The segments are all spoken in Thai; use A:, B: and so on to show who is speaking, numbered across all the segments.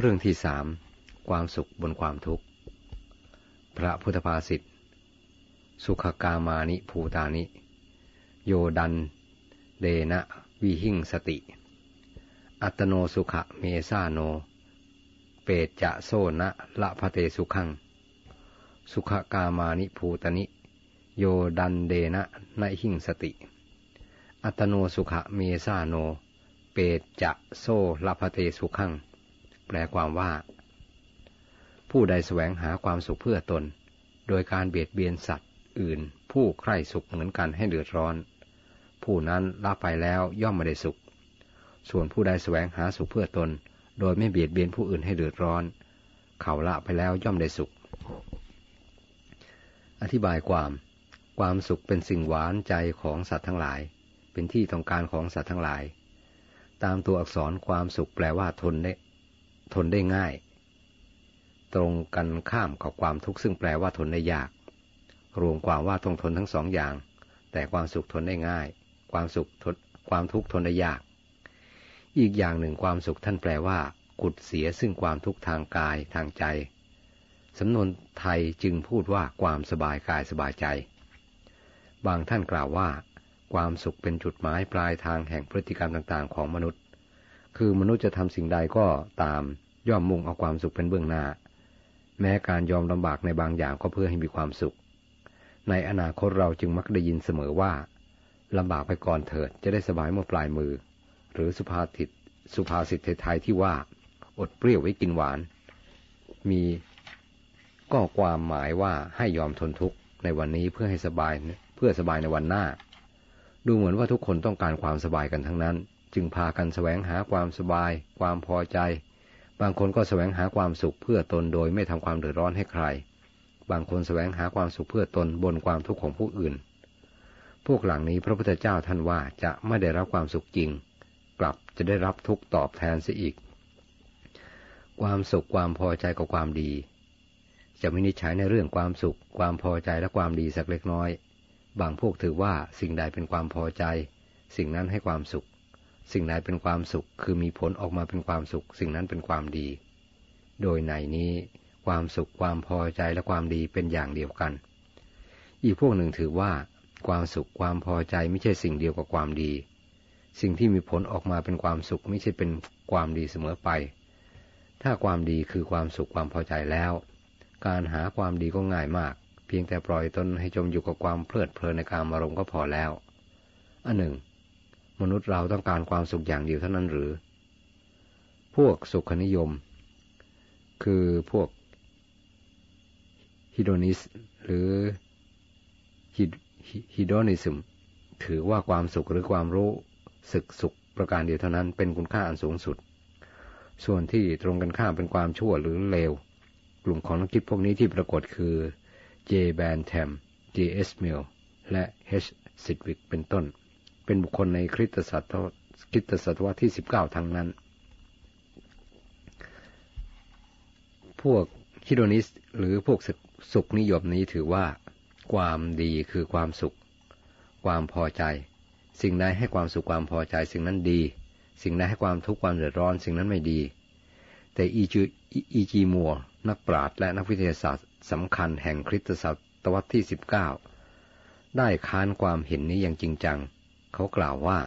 A: เรื่องที่สามความสุขบนความทุกข์ พระพุทธภาษิตสุขกามานิภูตานิ โยดัน เดนะวิหิงสติ อัตโนสุขเมซาโน เปตจะโซนะละพะเตสุขัง สุขกามานิภูตานิ โยดันเดนะนหิงสติ อัตโนสุขเมซาโน เปตจะโซละพะเตสุขัง แปลความว่า ผู้ใดแสวงหาความสุขเพื่อตน โดยการเบียดเบียนสัตว์อื่น ผู้ใคร่สุขเหมือนกันให้เดือดร้อน ผู้นั้นละไปแล้วย่อมไม่ได้สุข ส่วนผู้ใดแสวงหาสุขเพื่อตน โดยไม่เบียดเบียนผู้อื่นให้เดือดร้อน เขาละไปแล้วย่อมได้สุข อธิบายความ ความสุขเป็นสิ่งหวานใจของสัตว์ทั้งหลาย เป็นที่ต้องการของสัตว์ทั้งหลายตามตัวอักษรความสุขแปลว่าทนได้ ทนได้ง่าย ตรงกันข้ามกับความทุกข์ซึ่งแปลว่าทนได้ยาก รวมความว่าต้องทนทั้งสองอย่าง แต่ความสุขทนได้ง่าย ความสุขทนความทุกข์ทนได้ยาก อีกอย่างหนึ่งความสุขท่านแปลว่าขุดเสียซึ่งความทุกข์ทางกายทางใจ สำนวนไทยจึงพูดว่าความสบายกายสบายใจ บางท่านกล่าวว่า ความสุขเป็นจุดหมายปลายทางแห่งพฤติกรรมต่างๆ ของมนุษย์ คือมนุษย์จะทำสิ่งใดก็ตาม ย่อมมุ่งเอาความสุขเป็นเบื้องหน้า แม้การยอมลำบากในบางอย่างก็เพื่อให้มีความสุข ในอนาคตเราจึงมักได้ยินเสมอว่าลำบากไปก่อนเถิดจะได้สบายเมื่อปลายมือ หรือสุภาษิตสุภาษิตไทยที่ว่า อดเปรี้ยวไว้กินหวาน มีก็ความหมายว่าให้ยอมทนทุกข์ในวันนี้เพื่อให้สบายเพื่อสบายในวันหน้า ดูเหมือนว่าทุกคนต้องการความสบายกันทั้งนั้น จึงพากันแสวงหาความสบาย ความพอใจ บางคนก็แสวงหาความสุขเพื่อตนโดยไม่ทำความเดือดร้อนให้ใคร บางคนแสวงหาความสุขเพื่อตนบนความทุกข์ของผู้อื่น พวกหลังนี้พระพุทธเจ้าท่านว่าจะไม่ได้รับความสุขจริง กลับจะได้รับทุกตอบแทนเสียอีก ความสุขความพอใจกับความดี จะไม่นิจฉัยในเรื่องความสุข ความพอใจและความดีสักเล็กน้อย บางพวกถือว่าสิ่งใดเป็นความพอใจ สิ่งนั้นให้ความสุข สิ่งใดเป็นความสุข คือมีผลออกมาเป็นความสุข สิ่งนั้นเป็นความดี โดยในนี้ความสุขความพอใจและความดีเป็นอย่างเดียวกัน อีกพวกหนึ่งถือว่า ความสุขความพอใจไม่ใช่สิ่งเดียวกับความดี สิ่งที่มีผลออกมาเป็นความสุขไม่ใช่เป็นความดีเสมอไป ถ้าความดีคือความสุขความพอใจแล้ว การหาความดีก็ง่ายมาก เพียงแต่ปล่อยตนให้จมอยู่กับความเพลิดเพลินในการอารมณ์ก็พอแล้วอันหนึ่ง มนุษย์เราต้องการความสุขอย่างเดียวเท่านั้นหรือ พวกสุขนิยม คือพวกฮิโดนิส หรือฮิโดนิซึมถือว่าความสุขหรือความรู้สึกสุขประการเดียวเท่านั้นเป็นคุณค่าอันสูงสุด ส่วนที่ตรงกันข้ามเป็นความชั่วหรือเลว กลุ่มของนักคิดพวกนี้ที่ปรากฏคือ J. b a n t h a m J. S. Mill และ H. Sidwick เป็นต้น เป็นบุคคลในคริสตศตวรรษคริสตศตวรรษที่สิบเก้าทั้งนั้น พวกฮิโดนิสหรือพวกสุขนิยมนี้ถือว่า ความดีคือความสุข ความพอใจ สิ่งใดให้ความสุขความพอใจ สิ่งนั้นดี สิ่งใดให้ความทุกข์ความเดือดร้อน สิ่งนั้นไม่ดี แต่อีจีอีจีมัว นักปราชญ์และนักวิทยาศาสตร์สำคัญแห่งคริสตศตวรรษที่สิบเก้าได้ค้านความเห็นนี้อย่างจริงจัง เขากล่าวว่า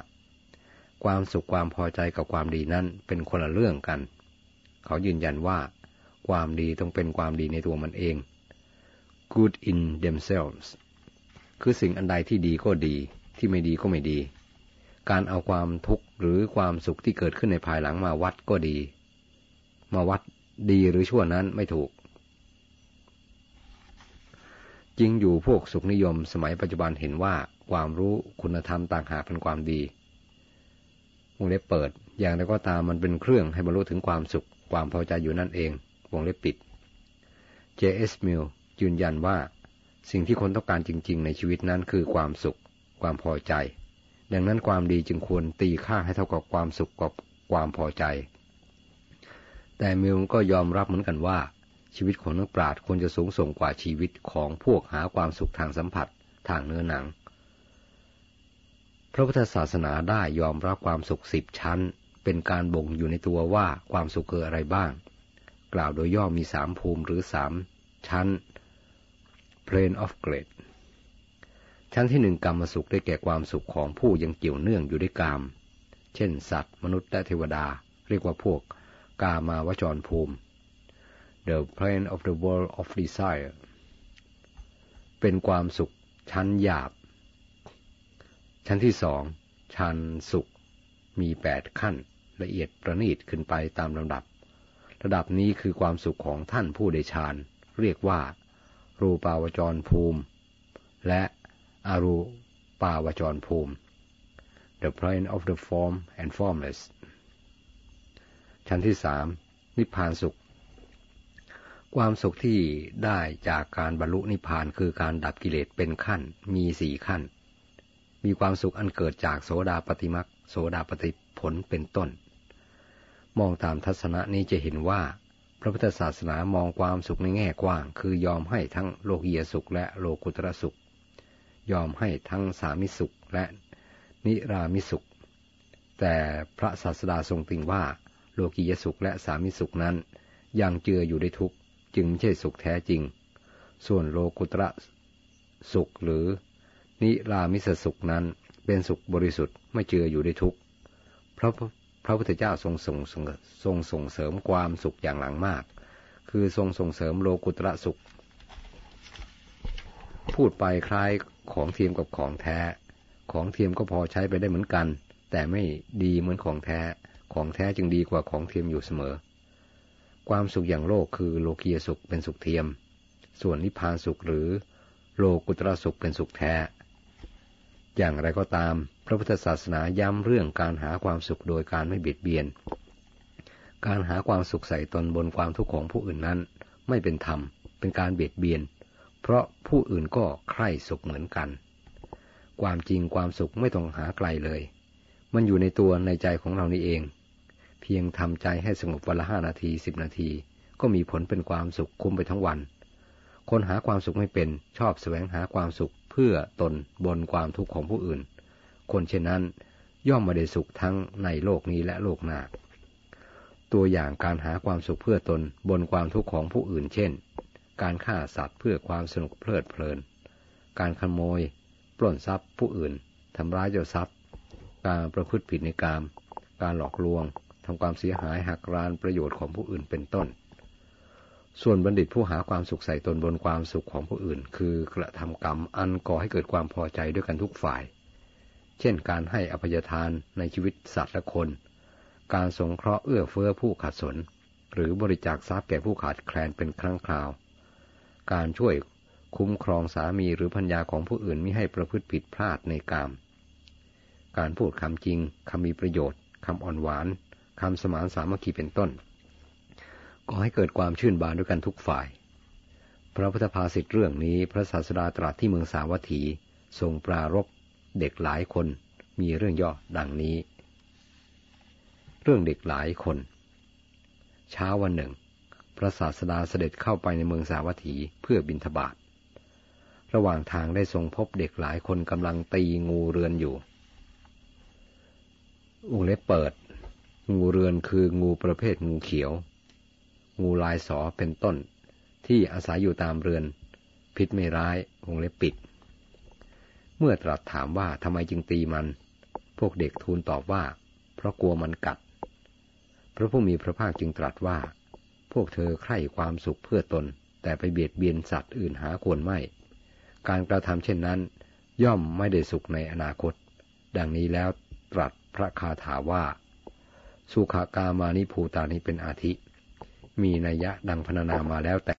A: ความสุขความพอใจกับความดีนั้นเป็นคนละเรื่องกัน เขายืนยันว่า ความดีต้องเป็นความดีในตัวมันเอง good in themselves คือสิ่งอันใดที่ดีก็ดี ที่ไม่ดีก็ไม่ดี การเอาความทุกข์หรือความสุขที่เกิดขึ้นในภายหลังมาวัดก็ดี มาวัดดีหรือชั่วนั้นไม่ถูก จริงอยู่พวกสุขนิยมสมัยปัจจุบันเห็นว่าความรู้คุณธรรมต่างหากเป็นความดีวงเล็บเปิด อย่างไรก็ตามมันเป็นเครื่องให้บรรลุถึงความสุขความพอใจอยู่นั่นเอง วงเล็บปิด J.S. Mill ยืนยันว่า สิ่งที่คนต้องการจริง ๆ ในชีวิตนั้นคือความสุข ความพอใจ ดังนั้นความดีจึงควรตีค่าให้เท่ากับความสุขกับความพอใจ แต่มิลก็ยอมรับเหมือนกันว่า ชีวิตของนักปราชญ์ควรจะสูงส่งกว่าชีวิตของพวกหาความสุขทางสัมผัสทางเนื้อหนัง พระพุทธศาสนาได้ยอมรับความสุขสิบชั้น เป็นการบ่งอยู่ในตัวว่าความสุขคืออะไรบ้าง กล่าวโดยย่อมีสามภูมิหรือสามชั้น plane of grade ชั้นที่หนึ่งกรรมสุขได้แก่ความสุขของผู้ยังเกี่ยวเนื่องอยู่ด้วยกาม เช่น สัตว์ มนุษย์และเทวดา เรียกว่าพวกกามาวจรภูมิ the plane of the world of desire เป็นความสุขชั้นหยาบ ชั้นที่สองชั้นสุขมีแปดขั้นละเอียดประณีตขึ้นไปตามลำดับ ระดับนี้คือความสุขของท่านผู้ได้ฌานเรียกว่า รูปาวจรภูมิ และอารูปาวจรภูมิ the plane of the form and formless ชั้นที่สามนิพพานสุข ความสุขที่ได้จากการบรรลุนิพพานคือการดับกิเลสเป็นขั้น มีสี่ขั้น มีความสุขอันเกิดจากโสดาปฏิมักโสดาปฏิผลเป็นต้น มองตามทัศนะนี้จะเห็นว่า พระพุทธศาสนามองความสุขในแง่กว้าง คือยอมให้ทั้งโลกียสุขและโลกุตระสุข ยอมให้ทั้งสามิสุขและนิรามิสุข แต่พระศาสดาทรงติงว่า โลกียสุขและสามิสุขนั้นยังเจืออยู่ในทุกข์ จึงไม่ใช่สุขแท้จริง ส่วนโลกุตระสุขหรือ นิรามิสสุขนั้นเป็นสุขบริสุทธิ์ไม่เจืออยู่ในทุกข์พระพระพุทธเจ้าทรงส่งทรงส่งเสริมความสุขอย่างหลังมาก คือทรงส่งเสริมโลกุตระสุข พูดไปคล้ายของเทียมกับของแท้ ของเทียมก็พอใช้ไปได้เหมือนกัน แต่ไม่ดีเหมือนของแท้ ของแท้จึงดีกว่าของเทียมอยู่เสมอ ความสุขอย่างโลกคือโลกียสุขเป็นสุขเทียม ส่วนนิพพานสุขหรือโลกุตระสุขเป็นสุขแท้ อย่างไรก็ตาม พระพุทธศาสนาย้ำเรื่องการหาความสุขโดยการไม่เบียดเบียน การหาความสุขใส่ตนบนความทุกข์ของผู้อื่นนั้น ไม่เป็นธรรม เป็นการเบียดเบียน เพราะผู้อื่นก็ใคร่สุขเหมือนกัน ความจริงความสุขไม่ต้องหาไกลเลย มันอยู่ในตัวในใจของเรานี่เอง พียงทำใจให้สงบวันละห้านาทีสิบนาที ก็มีผลเป็นความสุขคุ้มไปทั้งวัน คนหาความสุขไม่เป็นชอบแสวงหาความสุขเพื่อตนบนความทุกข์ของผู้อื่น คนเช่นนั้น ย่อมไม่ได้สุขทั้งในโลกนี้และโลกหน้าตัวอย่างการหาความสุขเพื่อตนบนความทุกข์ของผู้อื่น เช่น การฆ่าสัตว์เพื่อความสนุกเพลิดเพลิน การขโมย ปล้นทรัพย์ผู้อื่น ทำร้ายเจ้าทรัพย์ การประพฤติผิดในกาม การหลอกลวงำความเสียหายหักรานประโยชน์ของผู้อื่นเป็นต้น ส่วนบัณฑิตผู้หาความสุขใส่ตนบนความสุขของผู้อื่น คือกระทำกรรมอันก่อให้เกิดความพอใจด้วยกันทุกฝ่าย เช่น การให้อภัยทานในชีวิตสัตว์และคน การสงเคราะห์เอื้อเฟื้อผู้ขัดสน หรือบริจาคทรัพย์แก่ผู้ขาดแคลนเป็นครั้งคราว การช่วยคุ้มครองสามีหรือพัญญาของผู้อื่นไม่ให้ประพฤติผิดพลาดในกาม การพูดคำจริงคำมีประโยชน์คำอ่อนหวาน คำสมานสามัคคีเป็นต้น ก็ให้เกิดความชื่นบานด้วยกันทุกฝ่าย พระพุทธภาษิตเรื่องนี้พระศาสดาตรัสที่เมืองสาวัตถีทรงปรารบเด็กหลายคนมีเรื่องย่อดังนี้ เรื่องเด็กหลายคน เช้าวันหนึ่ง พระศาสดาเสด็จเข้าไปในเมืองสาวัตถีเพื่อบิณฑบาตระหว่างทางได้ทรงพบเด็กหลายคนกำลังตีงูเรือนอยู่วงเล็บเปิด งูเรือนคืองูประเภทงูเขียว งูลายสอเป็นต้น ที่อาศัยอยู่ตามเรือน พิษไม่ร้ายวงเล็บปิด เมื่อตรัสถามว่าทำไมจึงตีมัน พวกเด็กทูลตอบว่า เพราะกลัวมันกัด พระผู้มีพระภาคจึงตรัสว่า พวกเธอใคร่ความสุขเพื่อตน แต่ไปเบียดเบียนสัตว์อื่นหาควรไม่ การกระทำเช่นนั้น ย่อมไม่ได้สุขในอนาคต ดังนี้แล้วตรัสพระคาถาว่า สุขากามานิภูตานิเป็นอาทิ มีนัยยะดังพรรณนามาแล้วแต่